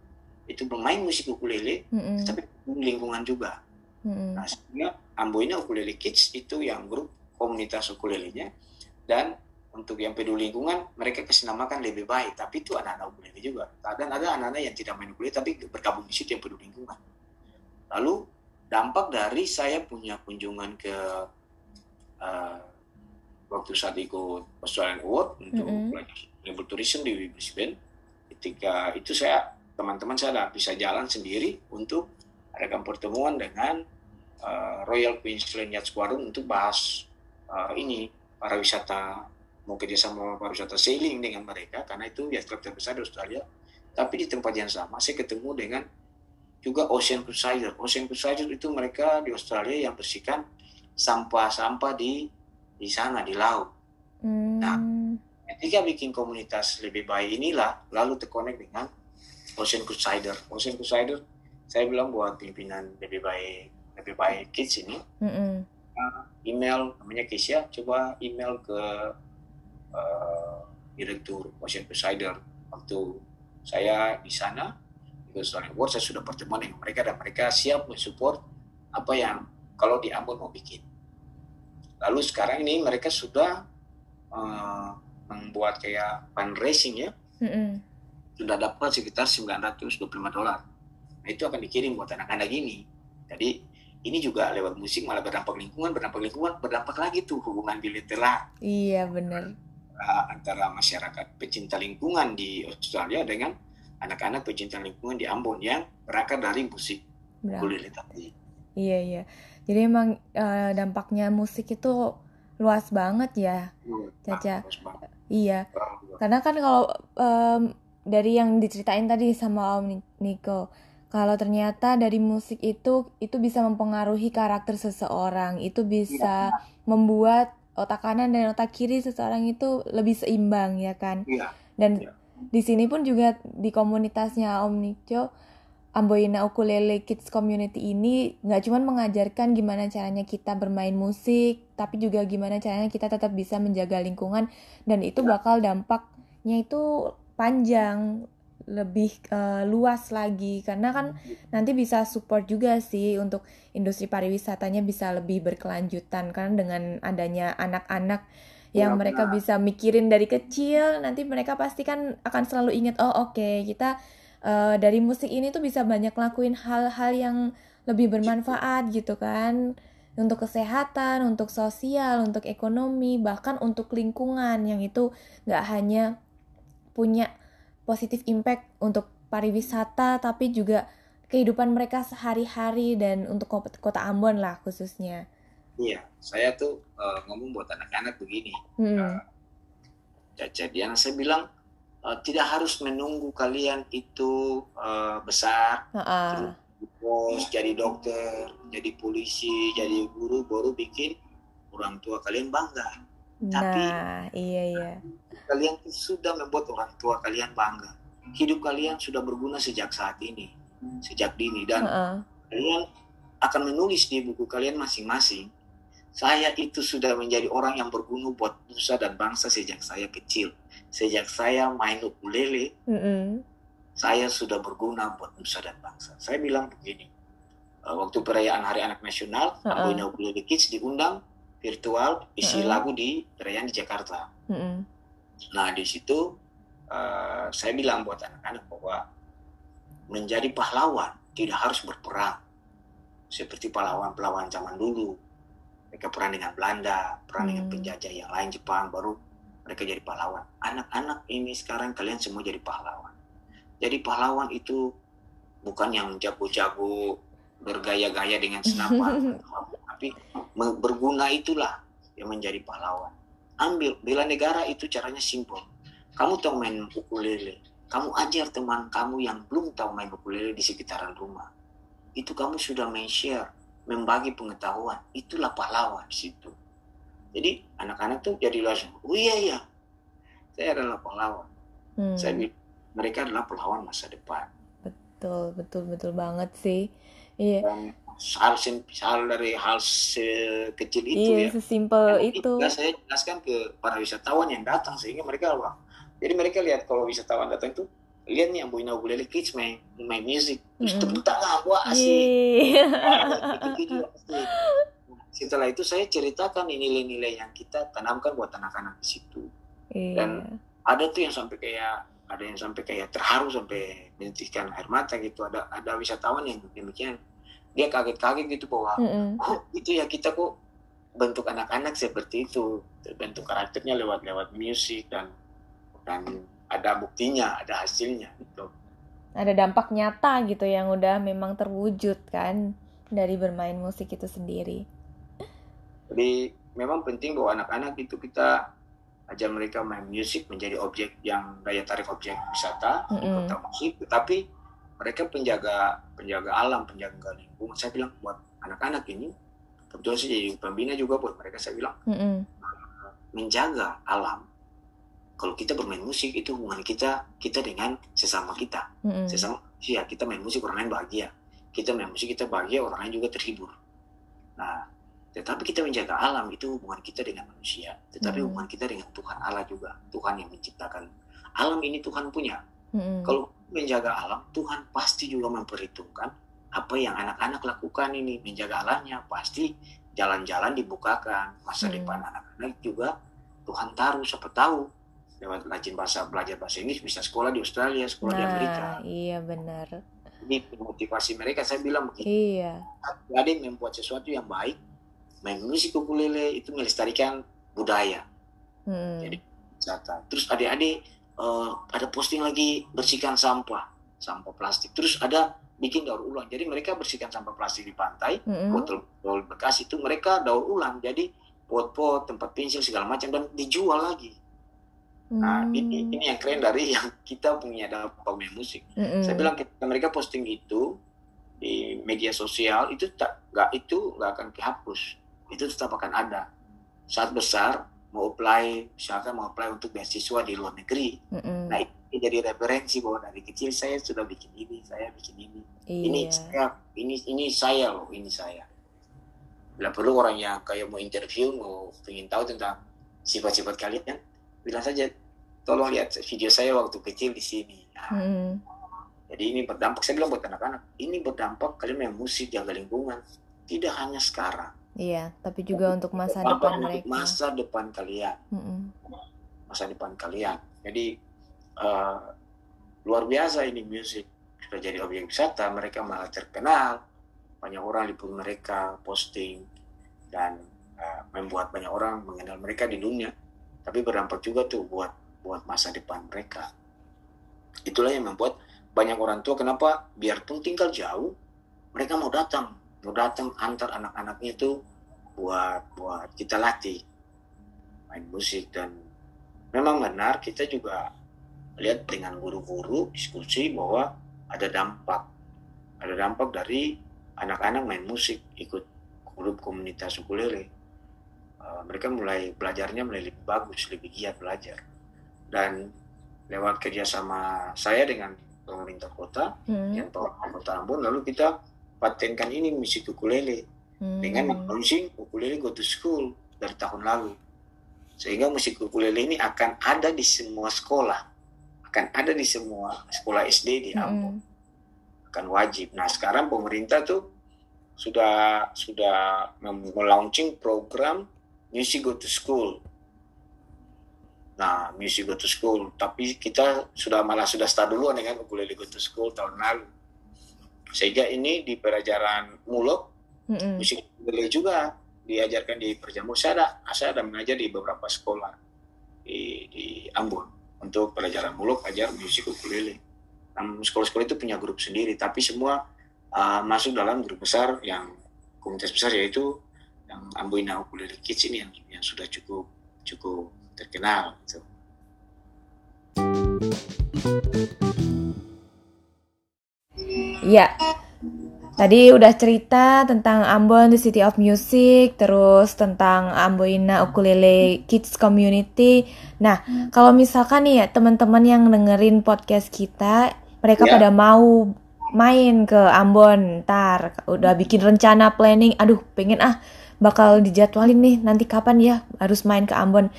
itu bermain musik ukulele Mm-mm. tapi lingkungan juga. Mm-mm. nah sehingga Amboina Ukulele Kids itu yang grup komunitas ukulelenya. Dan untuk yang peduli lingkungan mereka kasih namakan lebih baik. Tapi itu anak-anak ukulele juga. Dan ada anak-anak yang tidak main ukulele tapi bergabung di situ yang peduli lingkungan. Lalu dampak dari saya punya kunjungan ke uh, waktu saat ikut Australian Award untuk Mm-mm. Global Tourism di Brisbane ketika itu saya teman-teman saya bisa jalan sendiri untuk adakan pertemuan dengan uh, Royal Queensland Yacht Squadron untuk bahas uh, ini pariwisata mau kerjasama pariwisata sailing dengan mereka karena itu yacht club terbesar di Australia tapi di tempat yang sama saya ketemu dengan juga Ocean Crusader. Ocean Crusader itu mereka di Australia yang bersihkan sampah-sampah di di sana di laut. Hmm. Nah. ketika bikin komunitas lebih baik inilah lalu terkonek dengan Ocean Crusader. Ocean Crusader saya bilang buat pimpinan lebih baik lebih baik kids ini. Uh, email namanya Kesia coba email ke uh, direktur Ocean Presider waktu saya di sana Australia Award saya sudah pertemuan dengan mereka dan mereka siap mensupport apa yang kalau di Ambon mau bikin lalu sekarang ini mereka sudah uh, membuat kayak fundraising ya Mm-mm. sudah dapat sekitar 925 dolar. Nah, itu akan dikirim buat anak-anak ini. Jadi ini juga lewat musik malah berdampak lingkungan, berdampak lingkungan, berdampak lagi tuh hubungan bilateral Iya bener. uh, antara masyarakat pecinta lingkungan di Australia dengan anak-anak pecinta lingkungan di Ambon yang berangkat dari musik ukulele tadi. Iya iya. Jadi emang eh, dampaknya musik itu luas banget ya. Caca. Bagus banget. Iya. Karena kan kalau em, dari yang diceritain tadi sama Om Ni- Niko, kalau ternyata dari musik itu itu bisa mempengaruhi karakter seseorang, itu bisa membuat otak kanan dan otak kiri seseorang itu lebih seimbang ya kan. Iya, Dan Iya. Di sini pun juga di komunitasnya Om Nico, Amboina Ukulele Kids Community ini nggak cuma mengajarkan gimana caranya kita bermain musik, tapi juga gimana caranya kita tetap bisa menjaga lingkungan. Dan itu Iya. bakal dampaknya itu panjang, lebih eh, luas lagi. Karena kan nanti bisa support juga sih untuk industri pariwisatanya bisa lebih berkelanjutan. Karena dengan adanya anak-anak yang Iya, mereka benar. bisa mikirin dari kecil nanti mereka pasti kan akan selalu ingat oh oke kita eh, dari musik ini tuh bisa banyak lakuin hal-hal yang lebih bermanfaat gitu kan untuk kesehatan, untuk sosial, untuk ekonomi, bahkan untuk lingkungan yang itu nggak hanya punya positif impact untuk pariwisata tapi juga kehidupan mereka sehari-hari dan untuk kota Ambon lah khususnya. Iya, saya tuh uh, ngomong buat anak-anak begini. Hmm. Diana saya bilang uh, tidak harus menunggu kalian itu uh, besar Heeh. bos jadi dokter jadi polisi jadi guru baru bikin orang tua kalian bangga Tapi- Nah, iya iya. kalian tuh sudah membuat orang tua kalian bangga hidup kalian sudah berguna sejak saat ini sejak dini dan Heeh. kalian akan menulis di buku kalian masing-masing saya itu sudah menjadi orang yang berguna buat nusa dan bangsa sejak saya kecil sejak saya main ukulele Mm-mm. saya sudah berguna buat nusa dan bangsa. Saya bilang begini, eh, waktu perayaan Hari Anak Nasional, Uh-uh. Amboina Ukulele Kids diundang virtual isi Uh-uh. lagu di perayaan di Jakarta. Mm-mm. Nah di situ eh, saya bilang buat anak-anak bahwa menjadi pahlawan tidak harus berperang seperti pahlawan-pahlawan zaman dulu. Mereka perang dengan Belanda, perang dengan Hmm. penjajah yang lain Jepang, baru mereka jadi pahlawan. Anak-anak ini sekarang kalian semua jadi pahlawan. Jadi pahlawan itu bukan yang jago-jago bergaya-gaya dengan senapan, tapi berguna itulah yang menjadi pahlawan. Ambil bela negara itu caranya simpel. Kamu tahu main ukulele, kamu ajar teman kamu yang belum tahu main ukulele di sekitaran rumah. Itu kamu sudah men-share, membagi pengetahuan. Itulah pahlawan di situ. Jadi anak-anak tuh jadi langsung, oh iya iya, saya adalah pahlawan. Hmm. Saya mereka adalah pahlawan masa depan. Betul, betul, betul banget sih. Iya, Dan hal, hal dari hal sekecil itu iya ya. sesimpel itu. juga saya jelaskan ke para wisatawan yang datang sehingga mereka wah. Jadi mereka lihat kalau wisatawan datang itu lihat nih Amboina Ukulele Kids main main musik terus Mm-mm. tepuk tangan wah asik Yeay. Gitu-gitu, asik. setelah itu saya ceritakan ini nilai-nilai yang kita tanamkan buat anak-anak di situ Iya. Dan- ada tuh yang sampai kayak ada yang sampai kayak terharu sampai menitikkan air mata gitu ada ada wisatawan yang demikian dia kaget-kaget gitu bahwa Mm-mm. oh itu ya kita kok bentuk anak-anak seperti itu bentuk karakternya lewat lewat musik dan dan ada buktinya ada hasilnya gitu Ada dampak nyata gitu yang udah memang terwujud kan dari bermain musik itu sendiri. jadi memang penting bahwa anak-anak itu kita ajar mereka main musik menjadi objek yang daya tarik objek wisata di Mm-mm. kota musik tetapi mereka penjaga penjaga alam penjaga lingkungan saya bilang buat anak-anak ini kebetulan saya jadi pembina juga buat mereka saya bilang Mm-mm. menjaga alam kalau kita bermain musik itu hubungan kita kita dengan sesama kita Mm-mm. sesama manusia kita main musik orang lain bahagia kita main musik kita bahagia orang lain juga terhibur Nah, tetapi kita menjaga alam itu hubungan kita dengan manusia, tetapi Hmm. hubungan kita dengan Tuhan Allah juga. Tuhan yang menciptakan alam ini Tuhan punya. Mm-mm. Kalau menjaga alam, Tuhan pasti juga memperhitungkan apa yang anak-anak lakukan ini menjaga alamnya pasti jalan-jalan dibukakan masa Hmm. depan anak-anak juga Tuhan taruh siapa tahu lewat rajin bahasa belajar bahasa Inggris bisa sekolah di Australia sekolah di Amerika. Nah, iya benar. ini motivasi mereka. Saya bilang begitu Iya. ada yang membuat sesuatu yang baik main musik ukulele itu melestarikan budaya. Mm-mm. Jadi, wisata. Terus adik-adik eh, ada posting lagi bersihkan sampah. Sampah plastik. Terus ada bikin daur ulang. Jadi mereka bersihkan sampah plastik di pantai Mm-mm. botol-botol bekas itu mereka daur ulang. Jadi pot-pot tempat pensil segala macam dan dijual lagi nah Hmm. ini ini yang keren dari yang kita punya dampak main musik Mm-mm. saya bilang ketika mereka posting itu di media sosial itu tak nggak itu nggak akan dihapus itu tetap akan ada saat besar mau apply misalkan mau apply untuk beasiswa di luar negeri Mm-mm. nah ini jadi referensi bahwa dari kecil saya sudah bikin ini saya bikin ini ini Iya. saya ini ini saya loh ini saya bila perlu orang yang kayak mau interview mau ingin tahu tentang sifat-sifat kalian bilang saja tolong lihat video saya waktu kecil di sini. Nah, Mm-mm. jadi ini berdampak saya bilang buat anak-anak ini berdampak kalian main musik jaga lingkungan tidak hanya sekarang. Iya, tapi juga untuk masa depan mereka. masa depan kalian. Mm-mm. masa depan kalian. Jadi eh, luar biasa ini musik. Sudah jadi objek wisata mereka malah terkenal. Banyak orang libur mereka posting. Dan eh, membuat banyak orang mengenal mereka di dunia tapi berdampak juga tuh buat buat masa depan mereka. Itulah yang membuat banyak orang tua kenapa? Biarpun tinggal jauh mereka mau datang. Mau datang antar anak-anaknya itu buat buat kita latih main musik. Dan memang benar kita juga lihat dengan guru-guru diskusi bahwa ada dampak. Ada dampak dari anak-anak main musik ikut grup komunitas ukulele Eh, mereka mulai belajarnya mulai lebih bagus lebih giat belajar dan lewat kerjasama saya dengan pemerintah kota Mm. yang Pak Kota Ambon lalu kita patenkan ini musik ukulele Mm. dengan launching ukulele go to school dari tahun lalu sehingga musik ukulele ini akan ada di semua sekolah akan ada di semua sekolah SD di Ambon Mm-mm. akan wajib nah sekarang pemerintah tuh sudah sudah melaunching program music go to school nah music go to school tapi kita sudah malah sudah start duluan dengan ukulele go to school tahun lalu sehingga ini di pelajaran mulok Mm-mm. musik ukulele juga diajarkan di Perjamu. Saya ada, saya ada mengajar di beberapa sekolah di, di Ambon untuk pelajaran muluk ajar musik ukulele. Nah, sekolah-sekolah itu punya grup sendiri, tapi semua uh, masuk dalam grup besar yang komunitas besar yaitu yang Amboina Ukulele Kids ini yang, yang sudah cukup cukup terkenal. Gitu. Iya. Tadi udah cerita tentang Ambon The City of Music, terus tentang Amboina Ukulele Kids Community. Nah, kalau misalkan nih ya teman-teman yang dengerin podcast kita, mereka Ya. pada mau main ke Ambon, ntar udah bikin rencana planning, aduh pengen ah bakal dijadwalin nih nanti kapan ya harus main ke Ambon.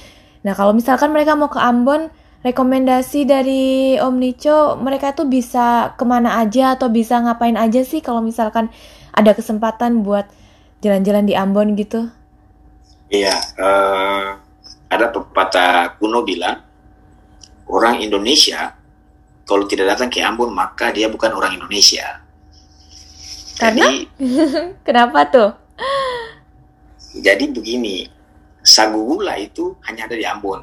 Nah, kalau misalkan mereka mau ke Ambon, rekomendasi dari Om Nico, mereka tuh bisa ke mana aja atau bisa ngapain aja sih kalau misalkan ada kesempatan buat jalan-jalan di Ambon gitu? Iya, eh, ada pepatah kuno bilang orang Indonesia kalau tidak datang ke Ambon maka dia bukan orang Indonesia. Karena? Jadi, Kenapa tuh? Jadi begini, sagu gula itu hanya ada di Ambon.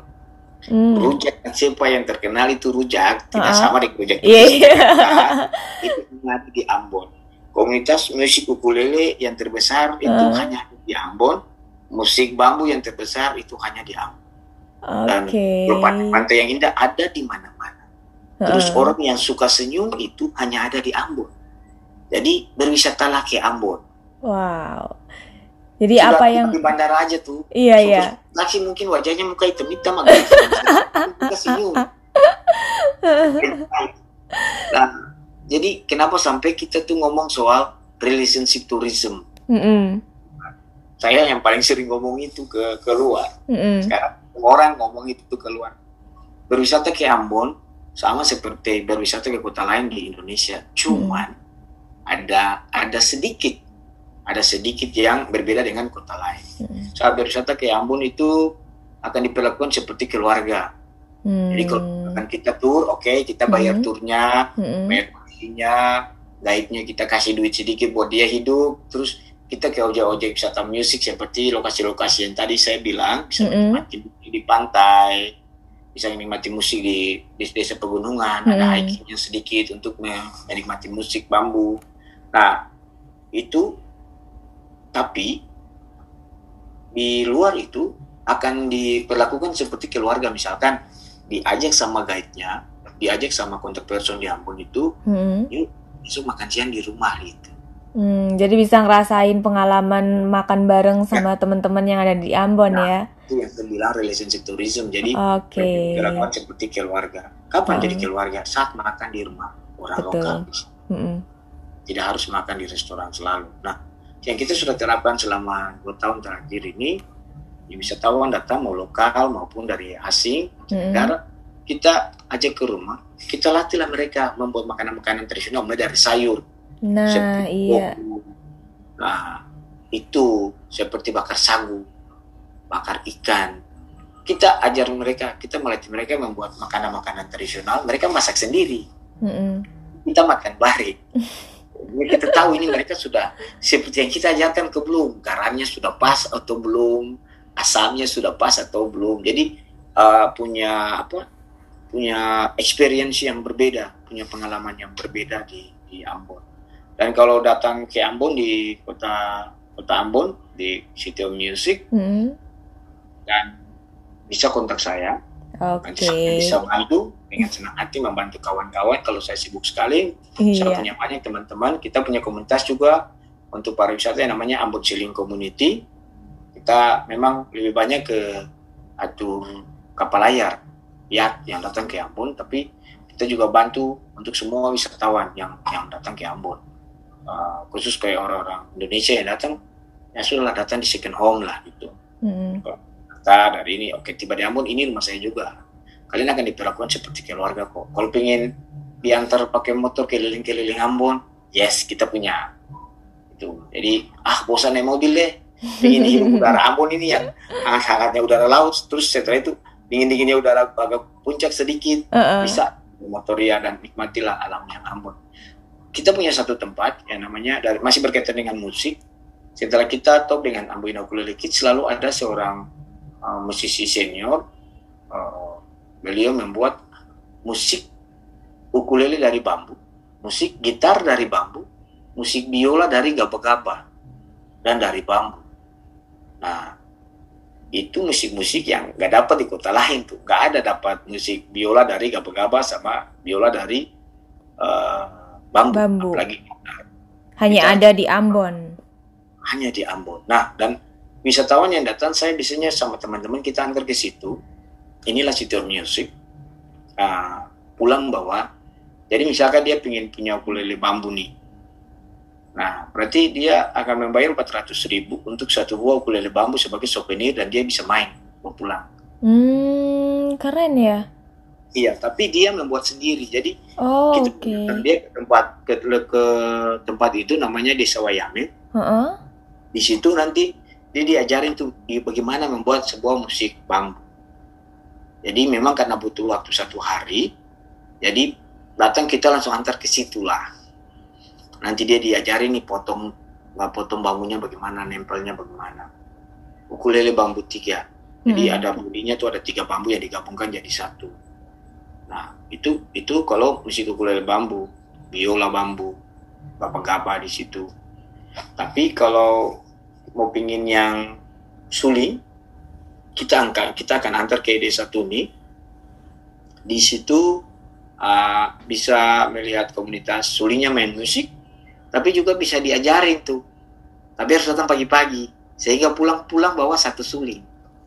Hmm. Rujak siapa yang terkenal itu rujak tidak Ah. sama dengan rujak Iya. Jakarta, itu hanya ada di Ambon. Komunitas musik ukulele yang terbesar itu Ah. hanya di Ambon. Musik bambu yang terbesar itu hanya di Ambon. Dan Oke. pantai yang indah ada di mana-mana. Terus Heeh. orang yang suka senyum itu hanya ada di Ambon. Jadi berwisatalah ke Ambon. Wow. Jadi Sudah apa yang di bandara aja tuh. Iya, iya. Laki mungkin wajahnya muka hitam-hitam agak kita senyum. Nah, jadi kenapa sampai kita tuh ngomong soal relationship tourism? Mm-mm. saya yang paling sering ngomong itu ke keluar Mm-mm. sekarang orang ngomong itu keluar berwisata ke Ambon sama seperti berwisata ke kota lain di Indonesia cuman ada ada sedikit ada sedikit yang berbeda dengan kota lain Mm. saat berwisata ke Ambon itu akan diperlakukan seperti keluarga jadi kalau Hmm. misalkan kita tur oke kita bayar Hmm. turnya Mm-mm. bayar kursinya guide-nya kita kasih duit sedikit buat dia hidup terus kita ke ojek-ojek wisata musik seperti lokasi-lokasi yang tadi saya bilang bisa Mm-mm. menikmati di pantai bisa menikmati musik di, di desa pegunungan ada Mm. hikingnya sedikit untuk me- menikmati musik bambu nah itu tapi di luar itu akan diperlakukan seperti keluarga misalkan diajak sama guide-nya diajak sama kontak person di Ambon itu Mm. besok makan siang di rumah gitu Hmm, jadi bisa ngerasain pengalaman makan bareng Ya. sama teman-teman yang ada di Ambon ya. itu yang terbilang relationship tourism jadi dilakukan seperti keluarga kapan Hmm. jadi keluarga saat makan di rumah orang Betul. lokal Mm-mm. tidak harus makan di restoran selalu nah yang kita sudah terapkan selama dua tahun terakhir ini ya wisatawan datang mau lokal maupun dari asing negara kita ajak ke rumah kita latihlah mereka membuat makanan-makanan tradisional mulai dari sayur Nah, seperti iya. Nah, itu seperti bakar sagu, bakar ikan. Kita ajar mereka, kita melatih mereka membuat makanan-makanan tradisional. Mereka masak sendiri. Mm-mm. Kita makan bareng. Jadi kita tahu ini mereka sudah seperti yang kita ajarkan ke belum. Garamnya sudah pas atau belum, asamnya sudah pas atau belum. Jadi eh, punya apa? Punya experience yang berbeda, punya pengalaman yang berbeda di di Ambon. Dan kalau datang ke Ambon di kota kota Ambon di City of Music Mm-mm. dan bisa kontak saya, nanti Oke. saya bisa bantu dengan senang hati membantu kawan-kawan kalau saya sibuk sekali saya Iya. punya banyak teman-teman kita punya komunitas juga untuk pariwisata yang namanya Ambon Chilling Community kita memang lebih banyak ke atur kapal layar ya yang datang ke Ambon tapi kita juga bantu untuk semua wisatawan yang yang datang ke Ambon Uh, khusus kayak orang-orang Indonesia yang datang ya sudahlah datang di second home lah gitu Mm-mm. Kita dari ini. Oke tiba di Ambon ini rumah saya juga. Kalian akan diperlakukan seperti keluarga kok. Kalau pengen diantar pakai motor keliling-keliling Ambon yes kita punya. Itu jadi ah bosan naik mobil deh. Pengen hirup udara Ambon ini yang hangat-hangatnya udara laut terus setelah itu dingin-dinginnya udara agak puncak sedikit. Uh-uh. bisa motoria dan nikmatilah alamnya Ambon. Kita punya satu tempat yang namanya dari masih berkaitan dengan musik. Setelah kita top dengan Ambon Kids selalu ada seorang uh, musisi senior uh, beliau membuat musik ukulele dari bambu musik gitar dari bambu musik biola dari gaba-gaba dan dari bambu nah itu musik-musik yang gak dapat di kota lain tuh gak ada dapat musik biola dari gaba-gaba sama biola dari uh, bambu, Bambu. apalagi gitar Hanya Kita- ada di Ambon. hanya di Ambon. Nah, dan wisatawan yang datang, saya biasanya sama teman-teman kita antar ke situ. Inilah City of Music. Ah, pulang bawa. Jadi misalkan dia ingin punya ukulele bambu nih. Nah, berarti dia akan membayar 400 ribu untuk satu buah ukulele bambu sebagai souvenir dan dia bisa main mau pulang. Hmm, keren ya. Iya, tapi dia membuat sendiri. Jadi Oh, kita datang dia ke tempat ke, ke tempat itu namanya Desa Wayame. Heeh. di situ nanti dia diajarin tuh di bagaimana membuat sebuah musik bambu. Jadi memang karena butuh waktu satu hari, jadi datang kita langsung antar ke situ lah. Nanti dia diajarin nih potong nggak potong bambunya bagaimana, nempelnya bagaimana. Ukulele bambu tiga. Jadi Mm-mm. ada bodinya tuh ada tiga bambu yang digabungkan jadi satu. Nah itu itu kalau musik ukulele bambu, biola bambu, gaba-gaba di situ. Tapi kalau mau pingin yang suling, kita angkat, kita akan antar ke desa Tuni. Di situ uh, bisa melihat komunitas sulingnya main musik, tapi juga bisa diajarin tuh. Tapi harus datang pagi-pagi, sehingga pulang-pulang bawa satu suling.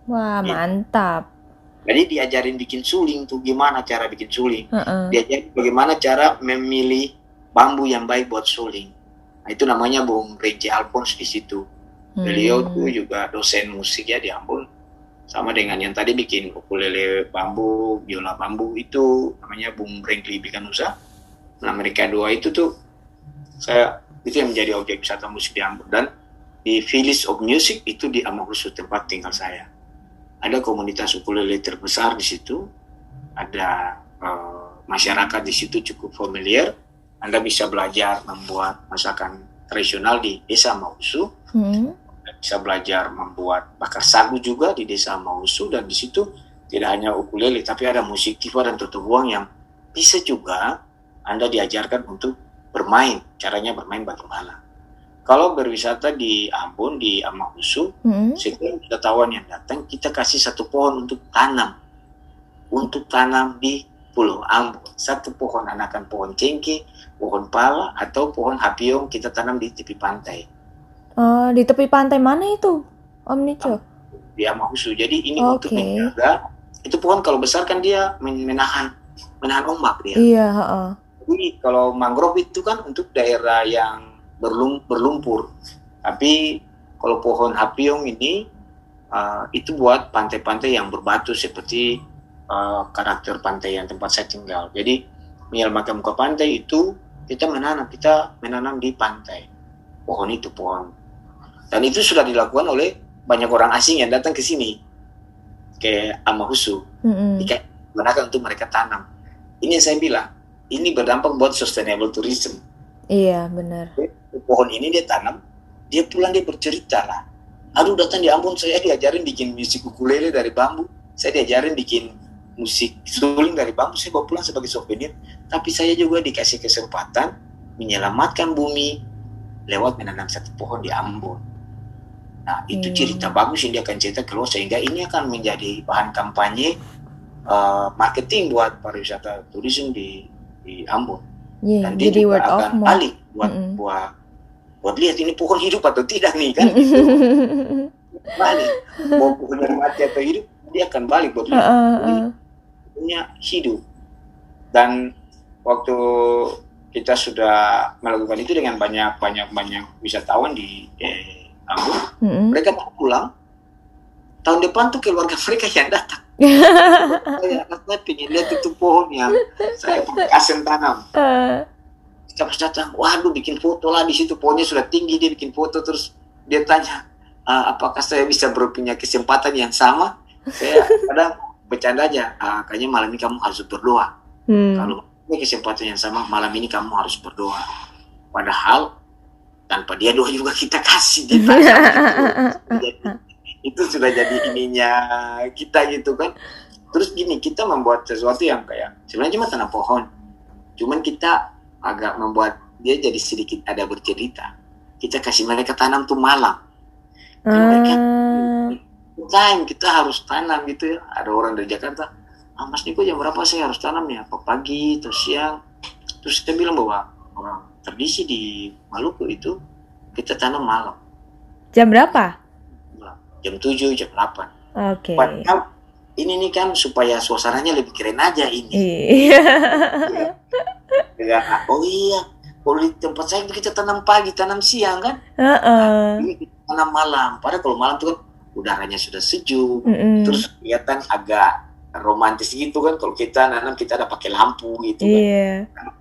Wah, Iya. mantap. Jadi diajarin bikin suling tuh gimana cara bikin suling. Heeh. Diajarin bagaimana cara memilih bambu yang baik buat suling. Nah, itu namanya Bung Renji Alphonse di situ. Beliau Hmm. tuh juga dosen musik ya di Ambon. Sama dengan yang tadi bikin ukulele bambu, biola bambu itu namanya Bung Brinkley Bikanusa. Nah mereka dua itu tuh saya itu yang menjadi objek wisata musik di Ambon dan di Village of Music itu di Amahusu tempat tinggal saya. Ada komunitas ukulele terbesar di situ, ada eh, masyarakat di situ cukup familiar. Anda bisa belajar membuat masakan tradisional di desa Amahusu Hmm. Bisa belajar membuat bakar sagu juga di desa Mausu dan di situ tidak hanya ukulele tapi ada musik tifa dan tutubuang yang bisa juga Anda diajarkan untuk bermain caranya bermain bagaimana kalau berwisata di Ambon di Amahusu Hmm. setiap wisatawan yang datang kita kasih satu pohon untuk tanam. Untuk tanam di Pulau Ambon. Satu pohon anakan pohon cengkeh pohon pala atau pohon hapiong kita tanam di tepi pantai Oh, di tepi pantai mana itu, Om Nico? di Amahusu. Jadi ini Oke. untuk menjaga itu pohon kalau besar kan dia men- menahan menahan ombak dia. Iya, heeh. Jadi kalau mangrove itu kan untuk daerah yang berlum- berlumpur. Tapi kalau pohon hapiong ini uh, itu buat pantai-pantai yang berbatu seperti uh, karakter pantai yang tempat saya tinggal. Jadi menyelamatkan muka pantai itu kita menanam, kita menanam di pantai. Pohon itu pohon. Dan itu sudah dilakukan oleh banyak orang asing yang datang ke sini ke Amahusu digunakan untuk mereka tanam. Ini yang saya bilang, ini berdampak buat sustainable tourism. Iya, benar. Pohon ini dia tanam, dia pulang dia bercerita lah. Aduh datang di Ambon saya diajarin bikin musik ukulele dari bambu, saya diajarin bikin musik suling dari bambu, saya bawa pulang sebagai souvenir. Tapi saya juga dikasih kesempatan menyelamatkan bumi lewat menanam satu pohon di Ambon. Nah itu Hmm. cerita bagus yang dia akan cerita keluar sehingga ini akan menjadi bahan kampanye uh, marketing buat pariwisata turisme di di Ambon Iya, dan dia jadi juga word of akan mouth. balik buat buat buat lihat ini pohon hidup atau tidak nih kan balik mau pohonnya mati atau hidup dia akan balik buat lihat Heeh, heeh. pohonnya hidup dan waktu kita sudah melakukan itu dengan banyak banyak banyak wisatawan di eh, Ambon Mm-mm. mereka mau pulang tahun depan tuh keluarga mereka yang datang saya saya pengen lihat itu pohon yang saya kasih tanam Eh, kita pas datang, waduh bikin foto lah di situ pohonnya sudah tinggi dia bikin foto terus dia tanya "Ah, apakah saya bisa berpunya kesempatan yang sama? Saya kadang bercanda aja, "Ah, kayaknya malam ini kamu harus berdoa. hmm. Kalau punya kesempatan yang sama malam ini kamu harus berdoa. Padahal tanpa dia doa juga kita kasih gitu. Jadi, itu sudah jadi ininya kita gitu kan. Terus gini kita membuat sesuatu yang kayak sebenarnya cuma tanam pohon, cuman kita agak membuat dia jadi sedikit ada bercerita. Kita kasih mereka tanam tuh malam. Ah, Time kita harus tanam gitu ya. Ada orang dari Jakarta, ah Mas Niko jam berapa saya harus tanam ya? Apa pagi atau siang? Terus kita bilang bahwa orang tradisi di Maluku itu kita tanam malam. jam berapa? Jam 7, jam 8. Oke. Padahal ini nih kan supaya suasananya lebih keren aja ini. Iya. Ya, oh iya, kalau di tempat saya kita tanam pagi, tanam siang kan? Heeh. Ini kita tanam malam. Padahal kalau malam tuh kan udaranya sudah sejuk, Mm-mm. terus kelihatan agak romantis gitu kan. Kalau kita nanam kita ada pakai lampu gitu kan, Iya.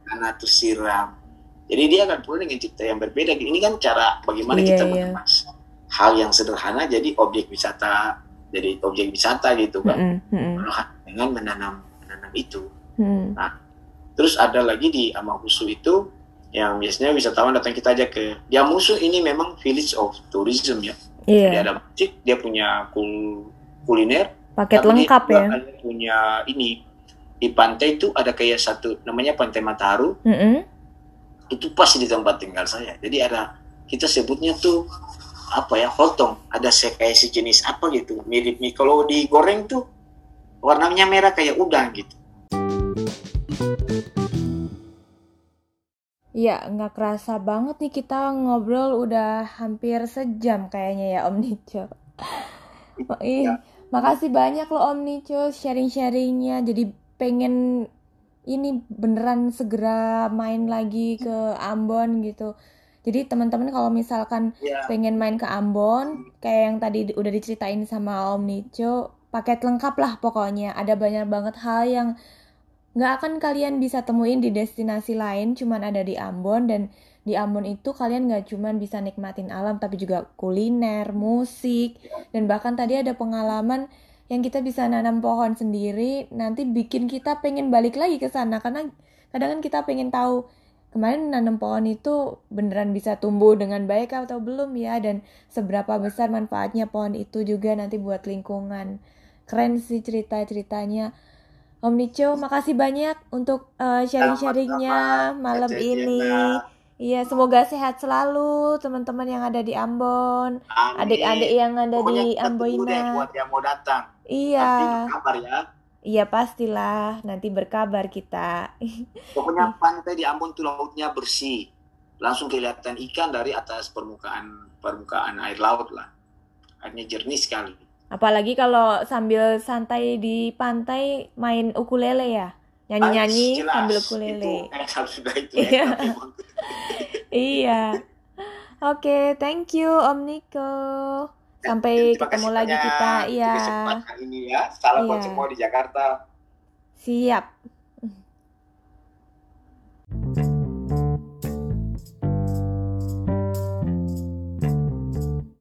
karena terus siram. Jadi dia akan pulang dengan cerita yang berbeda. Ini kan cara bagaimana Iya, kita iya. mengemas hal yang sederhana jadi objek wisata, jadi objek wisata gitu kan. Mm-mm, mm-mm, Dengan menanam menanam itu. mm. Terus ada lagi di Amahusu itu yang biasanya wisatawan datang kita aja ke di Amahusu ini memang village of tourism ya. Dia Iya. ada musik, dia punya kul- kuliner, Paket tapi dia lengkap juga ya. punya ini di pantai itu ada kayak satu namanya Pantai Mataharu Mm-mm. Itu pas di tempat tinggal saya. Jadi ada kita sebutnya tuh apa ya hotong ada se kayak sejenis apa gitu mirip mie kalau digoreng tuh warnanya merah kayak udang gitu. Iya, nggak kerasa banget nih kita ngobrol udah hampir sejam kayaknya ya Om Nico. Ih, makasih banyak loh Om Nico sharing-sharingnya. Jadi pengen ini beneran segera main lagi ke Ambon gitu. Jadi teman-teman kalau misalkan Ya, pengen main ke Ambon, kayak yang tadi di- udah diceritain sama Om Nico, paket lengkap lah pokoknya. Ada banyak banget hal yang nggak akan kalian bisa temuin di destinasi lain, cuman ada di Ambon dan di Ambon itu kalian nggak cuman bisa nikmatin alam, tapi juga kuliner, musik, dan bahkan tadi ada pengalaman yang kita bisa nanam pohon sendiri, nanti bikin kita pengen balik lagi ke sana karena kadang kan kita pengen tahu kemarin nanam pohon itu beneran bisa tumbuh dengan baik atau belum ya dan seberapa besar manfaatnya pohon itu juga nanti buat lingkungan. Keren sih cerita-ceritanya. Om Nico, makasih banyak untuk uh, sharing-sharingnya malam Kak ini. Iya, semoga sehat selalu teman-teman yang ada di Ambon, adik-adik yang ada Pokoknya di Amboina. buat yang mau datang. Nanti Iya, kabar ya. iya pastilah nanti berkabar kita. Pokoknya pantai di Ambon tuh lautnya bersih. Langsung kelihatan ikan dari atas permukaan permukaan air laut lah. Airnya jernih sekali. Apalagi kalau sambil santai di pantai main ukulele ya. Nyanyi-nyanyi sambil ukulele. harus sudah itu Iya. ya. Iya. Oke, thank you Om Niko. Sampai ketemu lagi kita. Iya. ini ya. Salam buat Iya. semua di Jakarta. Siap.